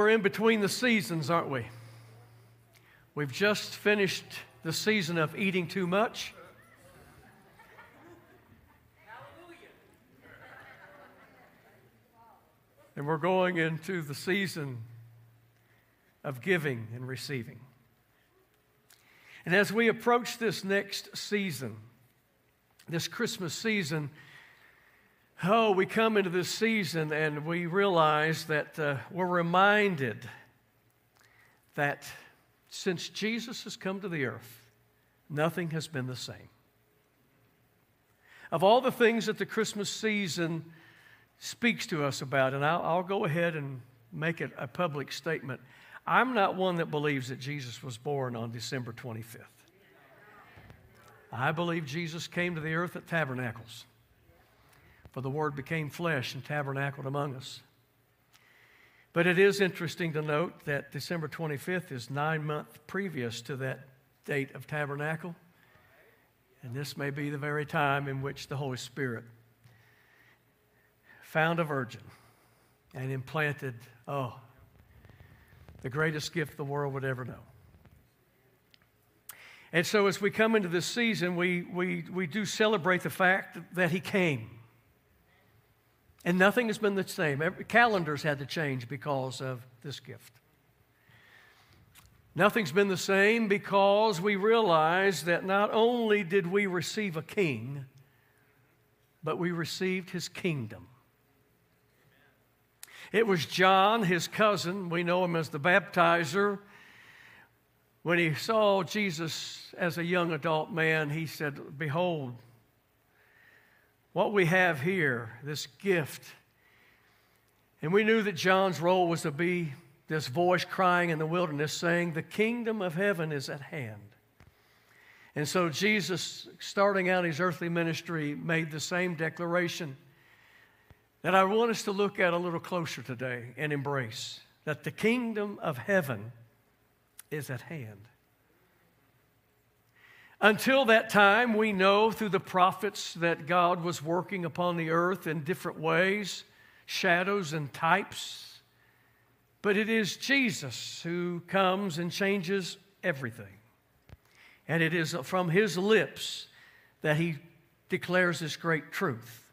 we're in between the seasons, aren't we? We've just finished the season of eating too much. And we're going into the season of giving and receiving. And as we approach this next season, this Christmas season, oh, we come into this season and we realize that uh, we're reminded that since Jesus has come to the earth, nothing has been the same. Of all the things that the Christmas season speaks to us about, and I'll, I'll go ahead and make it a public statement. I'm not one that believes that Jesus was born on December 25th. I believe Jesus came to the earth at tabernacles, for the Word became flesh and tabernacled among us. But it is interesting to note that December 25th is nine months previous to that date of tabernacle. And this may be the very time in which the Holy Spirit found a virgin and implanted, oh, the greatest gift the world would ever know. And so, as we come into this season, we, we, we do celebrate the fact that he came. And nothing has been the same. Every, calendars had to change because of this gift. Nothing's been the same because we realize that not only did we receive a king, but we received his kingdom. It was John, his cousin, we know him as the baptizer. When he saw Jesus as a young adult man, he said, Behold, what we have here, this gift. And we knew that John's role was to be this voice crying in the wilderness saying, The kingdom of heaven is at hand. And so Jesus, starting out his earthly ministry, made the same declaration that I want us to look at a little closer today and embrace that the kingdom of heaven is at hand. Until that time, we know through the prophets that God was working upon the earth in different ways, shadows and types. But it is Jesus who comes and changes everything. And it is from his lips that he declares this great truth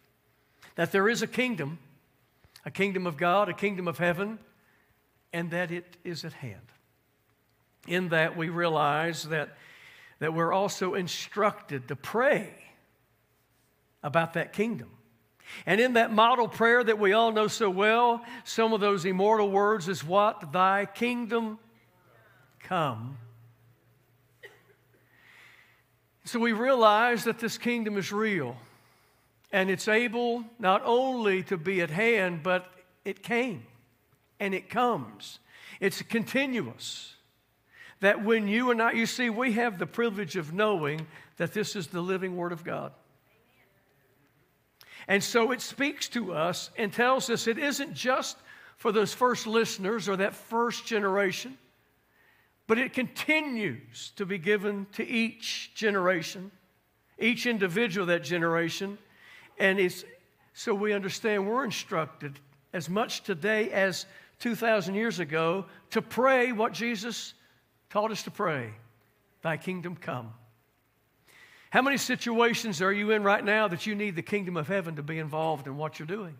that there is a kingdom, a kingdom of God, a kingdom of heaven, and that it is at hand. In that, we realize that, that we're also instructed to pray about that kingdom. And in that model prayer that we all know so well, some of those immortal words is what? Thy kingdom come. So we realize that this kingdom is real. And it's able not only to be at hand, but it came and it comes. It's continuous. That when you and I, you see, we have the privilege of knowing that this is the living Word of God. And so it speaks to us and tells us it isn't just for those first listeners or that first generation, but it continues to be given to each generation, each individual of that generation, and it's, so we understand we're instructed as much today as 2,000 years ago to pray what Jesus taught us to pray Thy kingdom come. How many situations are you in right now that you need the kingdom of heaven to be involved in what you're doing?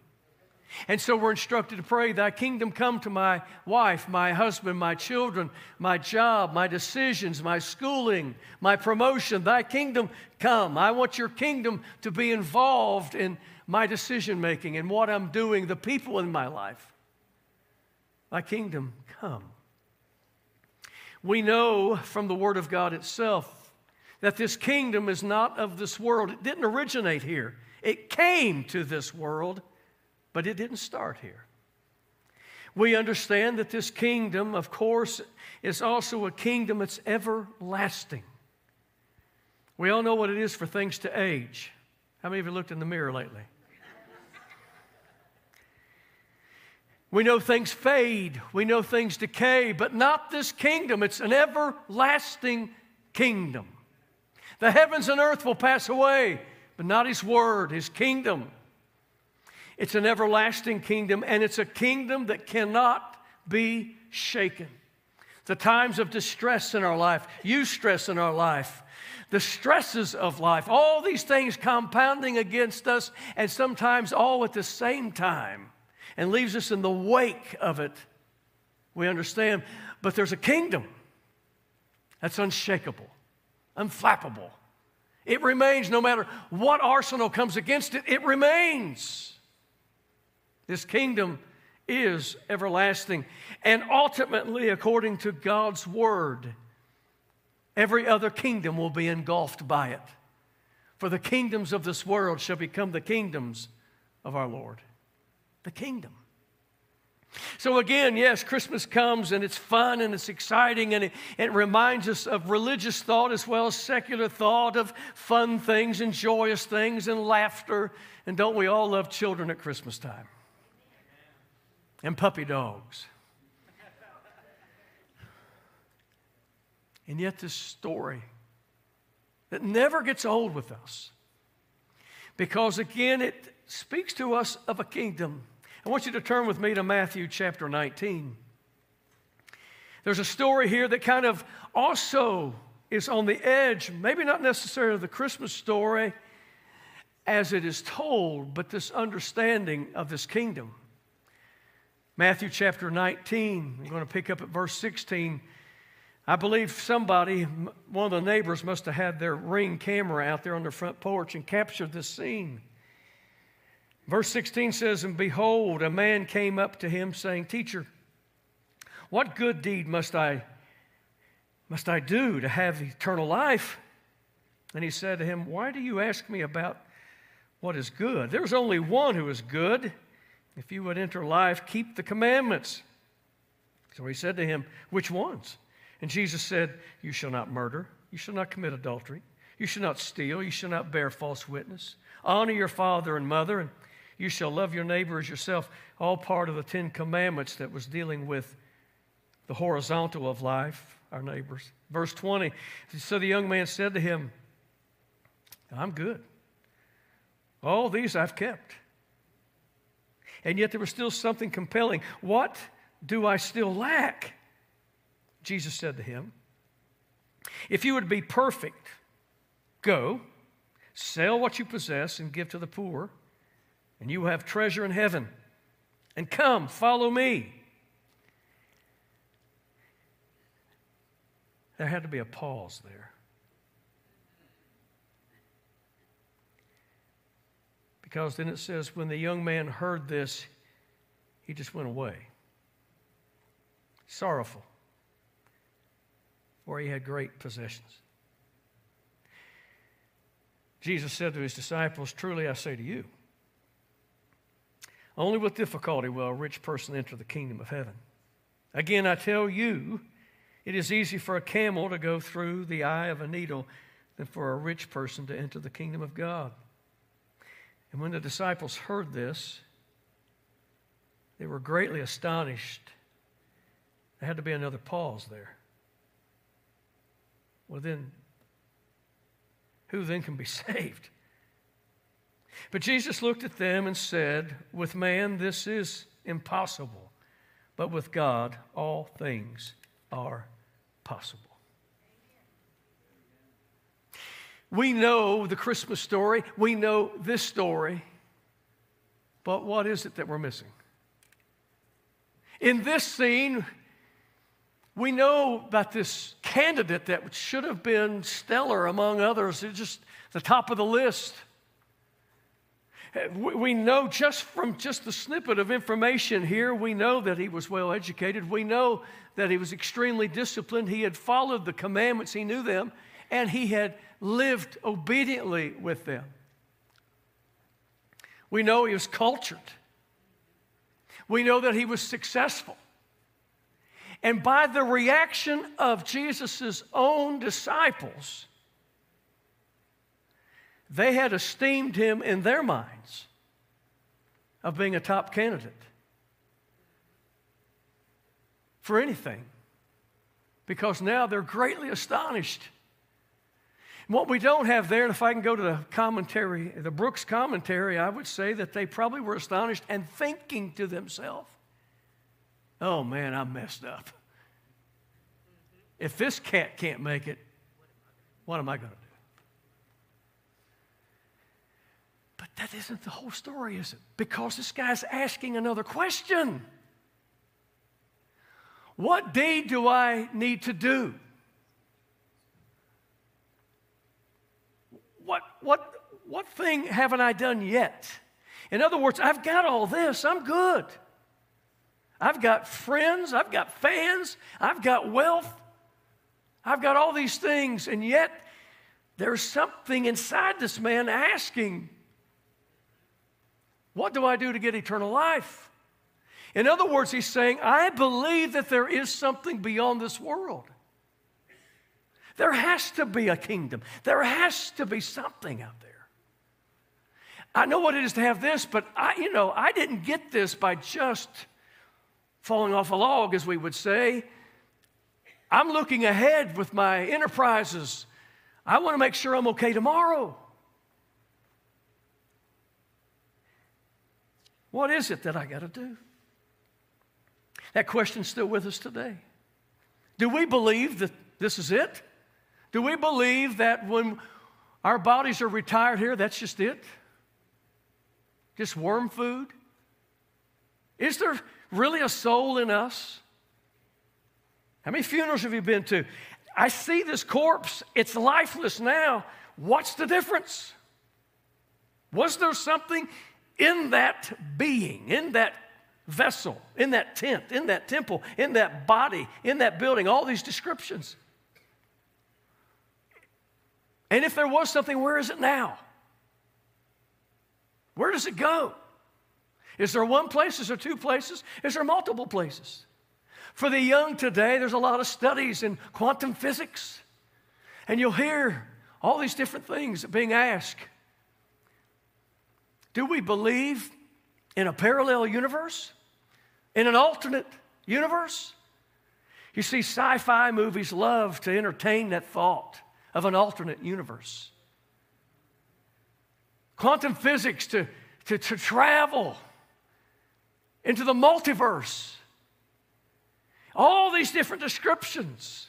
And so we're instructed to pray, Thy kingdom come to my wife, my husband, my children, my job, my decisions, my schooling, my promotion. Thy kingdom come. I want your kingdom to be involved in my decision making and what I'm doing, the people in my life. Thy kingdom come. We know from the Word of God itself that this kingdom is not of this world. It didn't originate here, it came to this world but it didn't start here. We understand that this kingdom, of course, is also a kingdom that's everlasting. We all know what it is for things to age. How many of you looked in the mirror lately? We know things fade, we know things decay, but not this kingdom. It's an everlasting kingdom. The heavens and earth will pass away, but not His word, His kingdom. It's an everlasting kingdom, and it's a kingdom that cannot be shaken. The times of distress in our life, you stress in our life, the stresses of life, all these things compounding against us, and sometimes all at the same time, and leaves us in the wake of it. We understand, but there's a kingdom that's unshakable, unflappable. It remains no matter what arsenal comes against it, it remains. This kingdom is everlasting. And ultimately, according to God's word, every other kingdom will be engulfed by it. For the kingdoms of this world shall become the kingdoms of our Lord. The kingdom. So, again, yes, Christmas comes and it's fun and it's exciting and it, it, reminds us of religious thought as well as secular thought, of fun things and joyous things and laughter. And don't we all love children at Christmas time? And puppy dogs. And yet, this story that never gets old with us because, again, it speaks to us of a kingdom I want you to turn with me to Matthew chapter 19. There's a story here that kind of also is on the edge, maybe not necessarily the Christmas story as it is told, but this understanding of this kingdom. Matthew chapter 19, I'm going to pick up at verse 16. I believe somebody, one of the neighbors, must have had their ring camera out there on their front porch and captured this scene. Verse 16 says, And behold, a man came up to him, saying, Teacher, what good deed must I, must I do to have eternal life? And he said to him, Why do you ask me about what is good? There's only one who is good. If you would enter life, keep the commandments. So he said to him, Which ones? And Jesus said, You shall not murder, you shall not commit adultery, you shall not steal, you shall not bear false witness, honor your father and mother, and you shall love your neighbor as yourself, all part of the Ten Commandments that was dealing with the horizontal of life, our neighbors. Verse 20 So the young man said to him, I'm good. All these I've kept. And yet there was still something compelling. What do I still lack? Jesus said to him, If you would be perfect, go, sell what you possess, and give to the poor and you will have treasure in heaven. And come, follow me. There had to be a pause there. Because then it says, when the young man heard this, he just went away. Sorrowful, for he had great possessions. Jesus said to his disciples, Truly I say to you, only with difficulty will a rich person enter the kingdom of heaven. Again, I tell you, it is easy for a camel to go through the eye of a needle than for a rich person to enter the kingdom of God. And when the disciples heard this, they were greatly astonished. There had to be another pause there. Well, then, who then can be saved? But Jesus looked at them and said, With man this is impossible, but with God all things are possible. We know the Christmas story, we know this story, but what is it that we're missing? In this scene, we know about this candidate that should have been stellar among others, just the top of the list. We know just from just the snippet of information here, we know that he was well educated. We know that he was extremely disciplined. He had followed the commandments, he knew them, and he had lived obediently with them. We know he was cultured. We know that he was successful. And by the reaction of Jesus' own disciples, they had esteemed him in their minds of being a top candidate for anything because now they're greatly astonished. What we don't have there, and if I can go to the commentary, the Brooks commentary, I would say that they probably were astonished and thinking to themselves, oh man, I'm messed up. If this cat can't make it, what am I going to do? But that isn't the whole story, is it? Because this guy's asking another question. What deed do I need to do? What, what, what thing haven't I done yet? In other words, I've got all this, I'm good. I've got friends, I've got fans, I've got wealth, I've got all these things, and yet there's something inside this man asking, What do I do to get eternal life? In other words, he's saying, I believe that there is something beyond this world. There has to be a kingdom, there has to be something out there. I know what it is to have this, but I, you know, I didn't get this by just falling off a log, as we would say. I'm looking ahead with my enterprises. I want to make sure I'm okay tomorrow. What is it that I got to do? That question's still with us today. Do we believe that this is it? Do we believe that when our bodies are retired here, that's just it? Just worm food? Is there really a soul in us? How many funerals have you been to? I see this corpse, it's lifeless now. What's the difference? Was there something in that being, in that vessel, in that tent, in that temple, in that body, in that building? All these descriptions. And if there was something, where is it now? Where does it go? Is there one place? Is there two places? Is there multiple places? For the young today, there's a lot of studies in quantum physics. And you'll hear all these different things being asked. Do we believe in a parallel universe? In an alternate universe? You see, sci fi movies love to entertain that thought of an alternate universe. Quantum physics to, to, to travel into the multiverse all these different descriptions.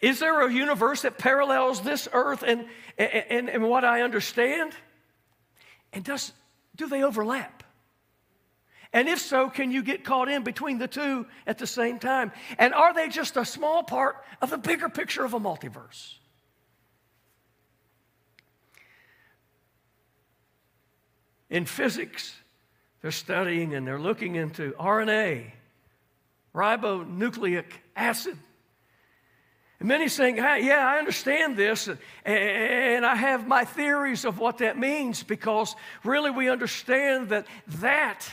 Is there a universe that parallels this earth and, and, and what I understand? And does, do they overlap? And if so, can you get caught in between the two at the same time? And are they just a small part of the bigger picture of a multiverse? In physics, they're studying and they're looking into RNA ribonucleic acid. And many saying, hey, yeah, I understand this, and I have my theories of what that means because really we understand that that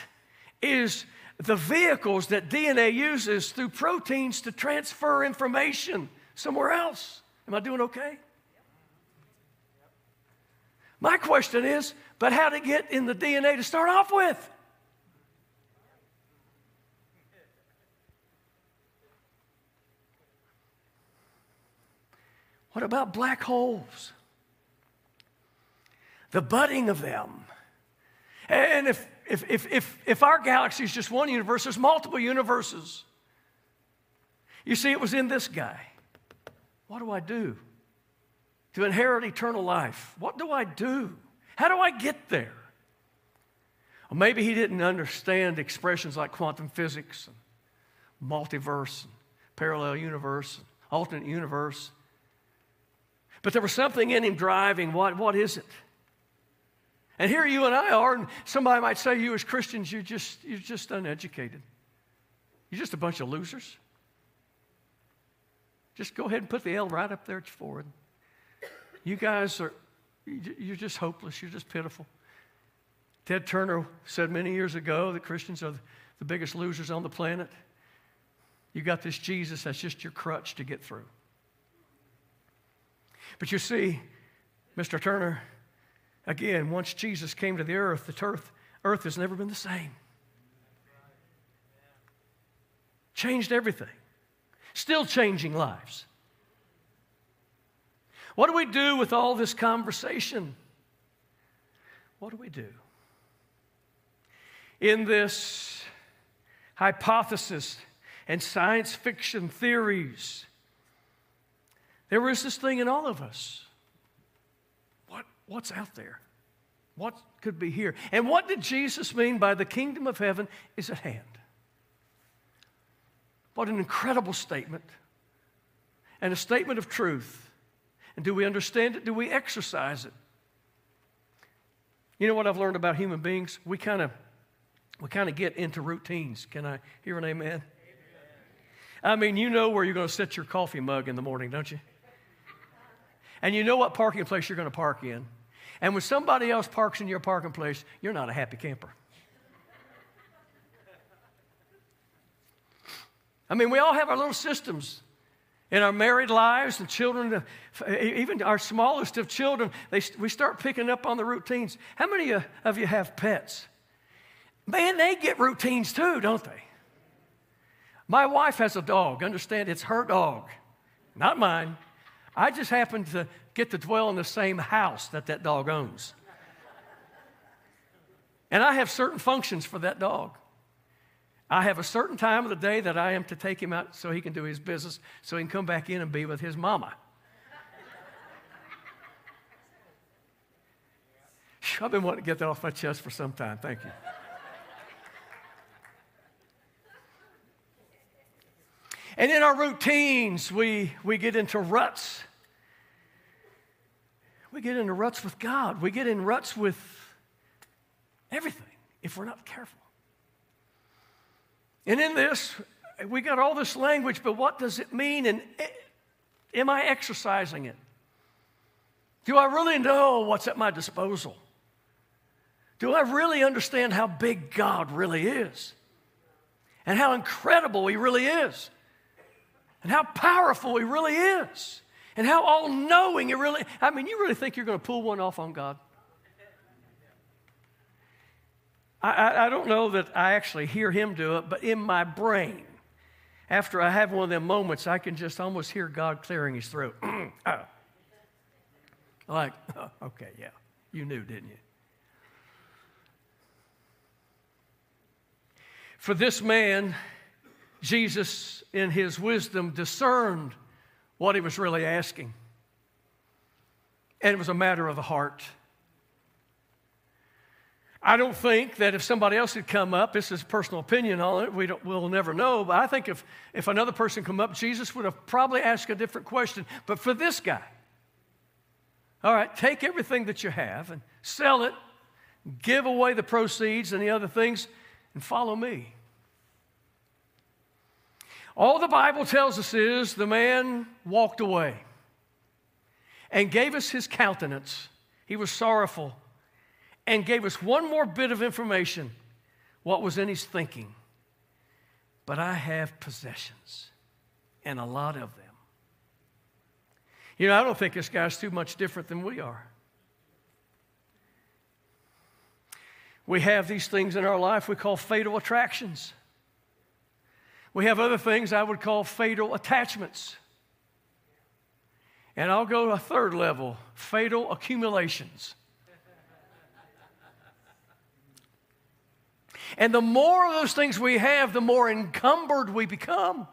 is the vehicles that DNA uses through proteins to transfer information somewhere else. Am I doing okay? My question is, but how to get in the DNA to start off with? What about black holes? The budding of them. And if, if, if, if, if our galaxy is just one universe, there's multiple universes. You see, it was in this guy. What do I do to inherit eternal life? What do I do? How do I get there? Well, maybe he didn't understand expressions like quantum physics and multiverse and parallel universe, and alternate universe. But there was something in him driving. What, what is it? And here you and I are, and somebody might say you as Christians, you're just, you're just uneducated. You're just a bunch of losers. Just go ahead and put the L right up there at your forehead. You guys are, you're just hopeless. You're just pitiful. Ted Turner said many years ago that Christians are the biggest losers on the planet. You got this Jesus that's just your crutch to get through. But you see, Mr. Turner, again, once Jesus came to the earth, the earth, earth has never been the same. Changed everything. Still changing lives. What do we do with all this conversation? What do we do? In this hypothesis and science fiction theories. There is this thing in all of us. What, what's out there? What could be here? And what did Jesus mean by the kingdom of heaven is at hand? What an incredible statement and a statement of truth. And do we understand it? Do we exercise it? You know what I've learned about human beings? We kind of we kind of get into routines. Can I hear an amen? amen? I mean, you know where you're going to set your coffee mug in the morning, don't you? And you know what parking place you're going to park in. And when somebody else parks in your parking place, you're not a happy camper. I mean, we all have our little systems in our married lives and children, uh, uh, even our smallest of children, they, we start picking up on the routines. How many uh, of you have pets? Man, they get routines too, don't they? My wife has a dog. Understand, it's her dog, not mine. I just happen to get to dwell in the same house that that dog owns. And I have certain functions for that dog. I have a certain time of the day that I am to take him out so he can do his business, so he can come back in and be with his mama. I've been wanting to get that off my chest for some time. Thank you. And in our routines, we, we get into ruts. We get into ruts with God. We get in ruts with everything if we're not careful. And in this, we got all this language, but what does it mean? And am I exercising it? Do I really know what's at my disposal? Do I really understand how big God really is? And how incredible He really is? And how powerful He really is? And how all knowing He really I mean, you really think you're going to pull one off on God? I, I, don't know that I actually hear him do it, but in my brain, after I have one of them moments, I can just almost hear God clearing his throat. oh. Like, oh, okay, yeah, you knew, didn't you? For this man, Jesus, in his wisdom, discerned what he was really asking. And it was a matter of the heart. I don't think that if somebody else had come up, this is personal opinion on it, we we'll never know, but I think if, if another person come up, Jesus would have probably asked a different question. But for this guy, all right, take everything that you have and sell it, give away the proceeds and the other things, and follow me. All the Bible tells us is the man walked away and gave us his countenance. He was sorrowful and gave us one more bit of information what was in his thinking. But I have possessions, and a lot of them. You know, I don't think this guy's too much different than we are. We have these things in our life we call fatal attractions. We have other things I would call fatal attachments. And I'll go to a third level fatal accumulations. And the more of those things we have, the more encumbered we become.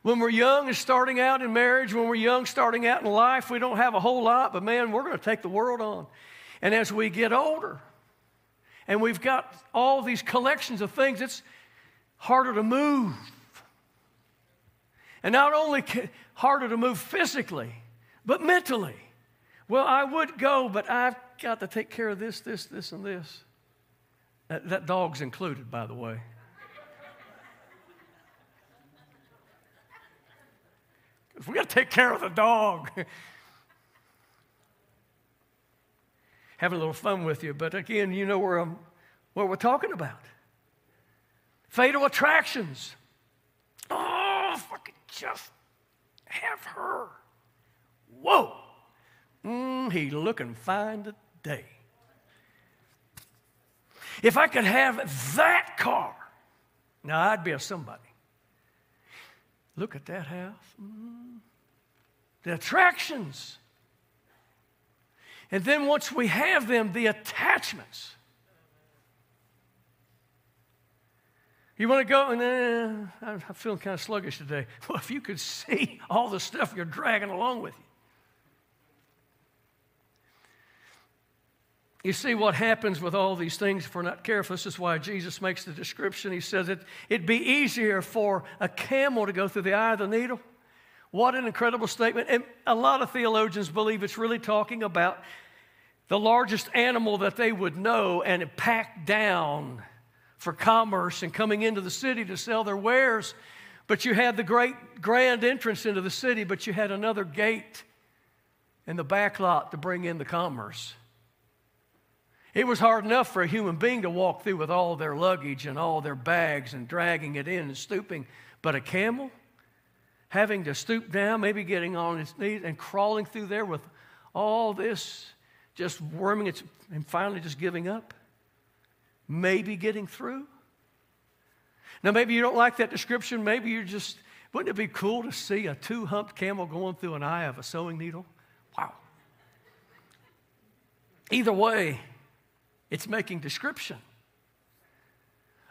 When we're young and starting out in marriage, when we're young starting out in life, we don't have a whole lot, but man, we're going to take the world on. And as we get older, and we've got all these collections of things, it's harder to move. And not only harder to move physically, but mentally. Well, I would go, but I've got to take care of this, this, this, and this. That, that dog's included, by the way. we got to take care of the dog. Having a little fun with you, but again, you know where I'm, what we're talking about. Fatal attractions. Oh, I could just have her. Whoa. Mm, he looking fine today. If I could have that car, now I'd be a somebody. Look at that house. Mm. The attractions. And then once we have them, the attachments. You want to go? And then I'm feeling kind of sluggish today. Well, if you could see all the stuff you're dragging along with you. You see what happens with all these things if we're not careful. This is why Jesus makes the description. He says it, it'd be easier for a camel to go through the eye of the needle. What an incredible statement. And a lot of theologians believe it's really talking about the largest animal that they would know and packed down for commerce and coming into the city to sell their wares. But you had the great grand entrance into the city, but you had another gate in the back lot to bring in the commerce. It was hard enough for a human being to walk through with all their luggage and all their bags and dragging it in and stooping. But a camel, having to stoop down, maybe getting on its knees and crawling through there with all this, just worming its, and finally just giving up, maybe getting through. Now, maybe you don't like that description. Maybe you're just, wouldn't it be cool to see a two humped camel going through an eye of a sewing needle? Wow. Either way, it's making description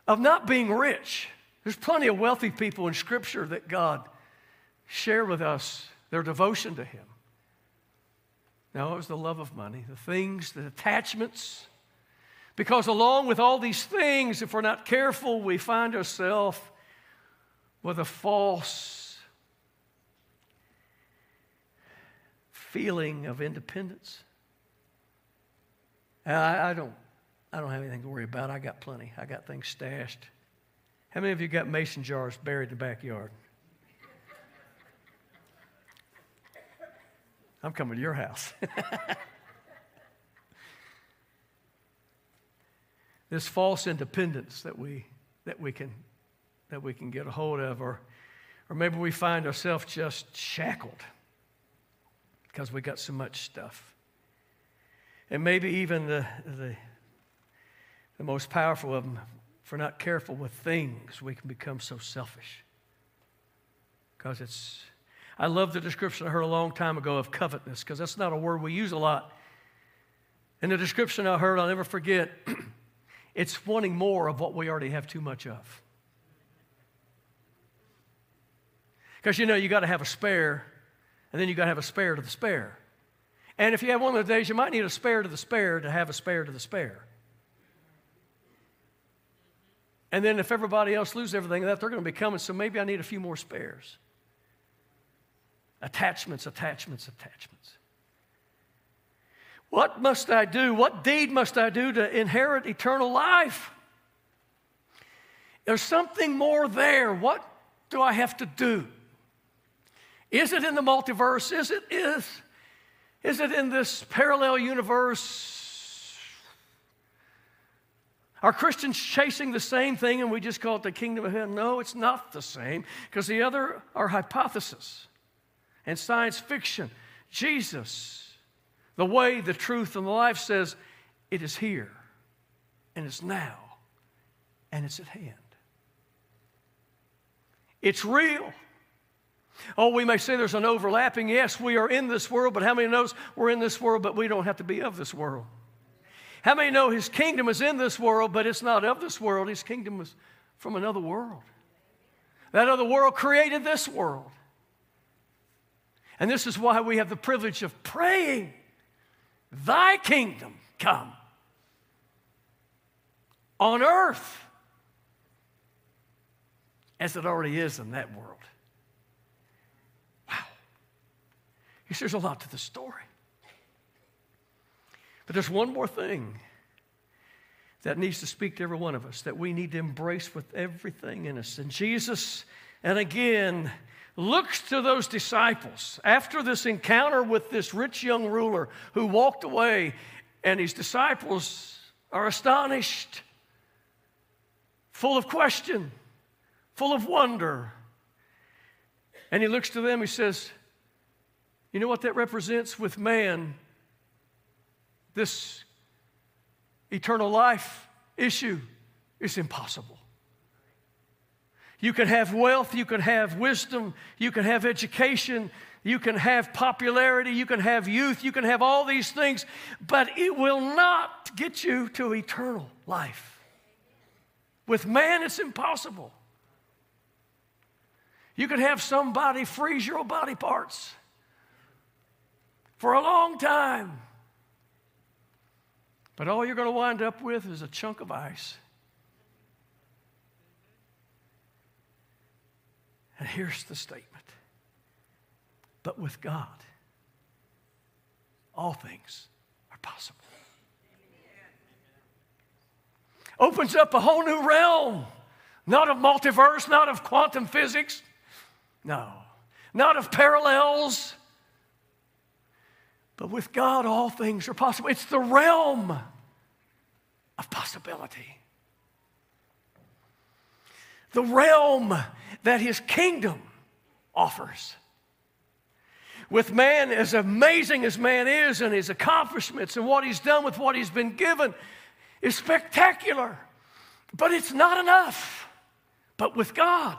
of not being rich. There's plenty of wealthy people in Scripture that God shared with us their devotion to Him. No, it was the love of money, the things, the attachments. Because along with all these things, if we're not careful, we find ourselves with a false feeling of independence. I, I don't I don't have anything to worry about. I got plenty. I got things stashed. How many of you got mason jars buried in the backyard? I'm coming to your house. this false independence that we, that, we can, that we can get a hold of, or, or maybe we find ourselves just shackled because we got so much stuff. And maybe even the, the the most powerful of them, if we're not careful with things, we can become so selfish. Because it's, I love the description I heard a long time ago of covetousness, because that's not a word we use a lot. And the description I heard, I'll never forget, it's wanting more of what we already have too much of. Because you know, you got to have a spare, and then you got to have a spare to the spare. And if you have one of those days, you might need a spare to the spare to have a spare to the spare. And then if everybody else loses everything, that they're going to be coming, so maybe I need a few more spares. Attachments, attachments, attachments. What must I do? What deed must I do to inherit eternal life? There's something more there. What do I have to do? Is it in the multiverse? Is it is is it in this parallel universe? Are Christians chasing the same thing and we just call it the kingdom of heaven? No, it's not the same because the other are hypothesis and science fiction. Jesus, the way, the truth, and the life says it is here and it's now and it's at hand. It's real. Oh, we may say there's an overlapping. Yes, we are in this world, but how many knows we're in this world, but we don't have to be of this world? How many know his kingdom is in this world, but it's not of this world? His kingdom is from another world. That other world created this world. And this is why we have the privilege of praying, Thy kingdom come on earth as it already is in that world. Wow. See, there's a lot to the story. But there's one more thing that needs to speak to every one of us that we need to embrace with everything in us. And Jesus, and again, looks to those disciples after this encounter with this rich young ruler who walked away, and his disciples are astonished, full of question, full of wonder. And he looks to them, he says, You know what that represents with man? this eternal life issue is impossible. You can have wealth, you can have wisdom, you can have education, you can have popularity, you can have youth, you can have all these things, but it will not get you to eternal life. With man, it's impossible. You could have somebody freeze your body parts for a long time. But all you're going to wind up with is a chunk of ice. And here's the statement But with God, all things are possible. Opens up a whole new realm, not of multiverse, not of quantum physics, no, not of parallels. But with God, all things are possible. It's the realm of possibility. The realm that His kingdom offers. With man, as amazing as man is and his accomplishments and what he's done with what he's been given, is spectacular. But it's not enough. But with God,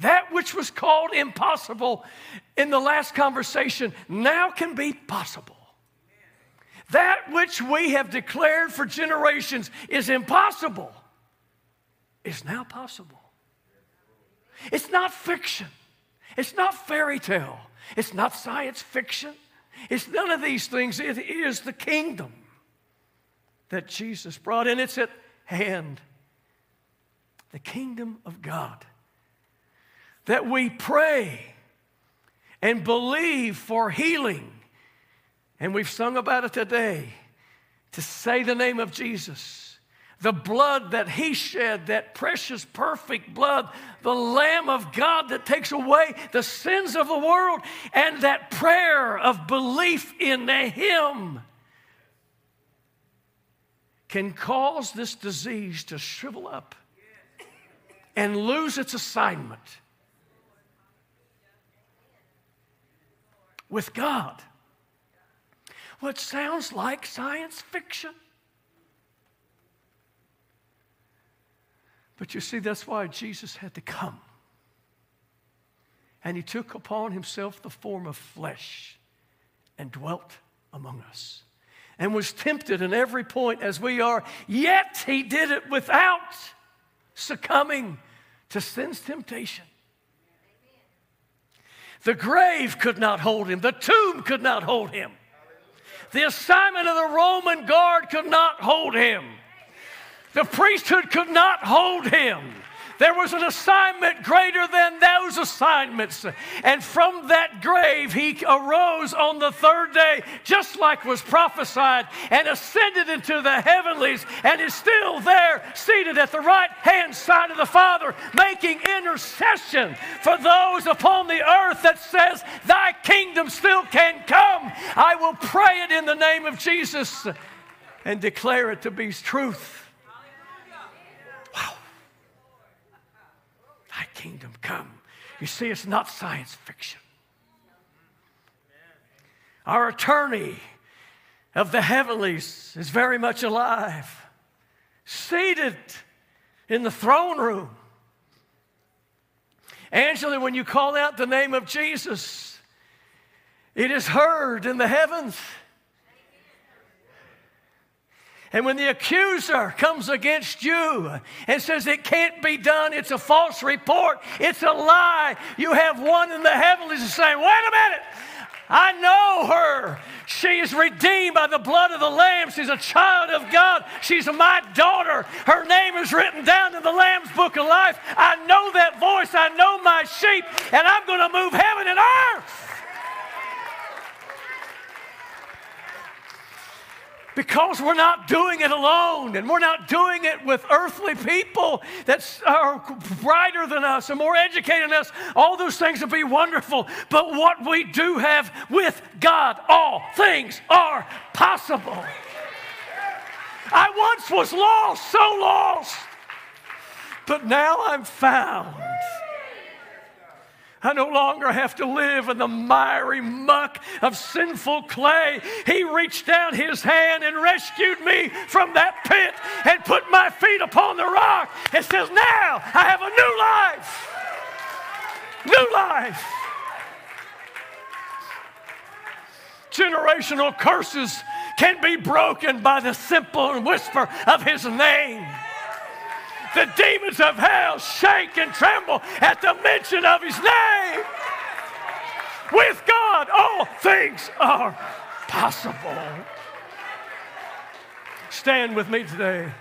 that which was called impossible in the last conversation now can be possible. That which we have declared for generations is impossible is now possible. It's not fiction. It's not fairy tale. It's not science fiction. It's none of these things. It is the kingdom that Jesus brought, and it's at hand. The kingdom of God that we pray and believe for healing. And we've sung about it today to say the name of Jesus. The blood that he shed, that precious, perfect blood, the Lamb of God that takes away the sins of the world, and that prayer of belief in him can cause this disease to shrivel up and lose its assignment with God. What sounds like science fiction. But you see, that's why Jesus had to come. And he took upon himself the form of flesh and dwelt among us and was tempted in every point as we are, yet he did it without succumbing to sin's temptation. The grave could not hold him, the tomb could not hold him. The assignment of the Roman guard could not hold him. The priesthood could not hold him. There was an assignment greater than those assignments. And from that grave, he arose on the third day, just like was prophesied, and ascended into the heavenlies, and is still there, seated at the right hand side of the Father, making intercession for those upon the earth that says, Thy kingdom still can come. I will pray it in the name of Jesus and declare it to be truth. Thy kingdom come. You see, it's not science fiction. Our attorney of the heavenlies is very much alive, seated in the throne room. Angela, when you call out the name of Jesus, it is heard in the heavens. And when the accuser comes against you and says it can't be done, it's a false report, it's a lie, you have one in the heavens saying, wait a minute, I know her. She is redeemed by the blood of the Lamb. She's a child of God. She's my daughter. Her name is written down in the Lamb's book of life. I know that voice. I know my sheep, and I'm going to move heaven and earth. Because we're not doing it alone and we're not doing it with earthly people that are brighter than us and more educated than us. All those things would be wonderful. But what we do have with God, all things are possible. I once was lost, so lost, but now I'm found. I no longer have to live in the miry muck of sinful clay. He reached down his hand and rescued me from that pit and put my feet upon the rock and says, Now I have a new life. New life. Generational curses can be broken by the simple whisper of his name. The demons of hell shake and tremble at the mention of his name. With God, all things are possible. Stand with me today.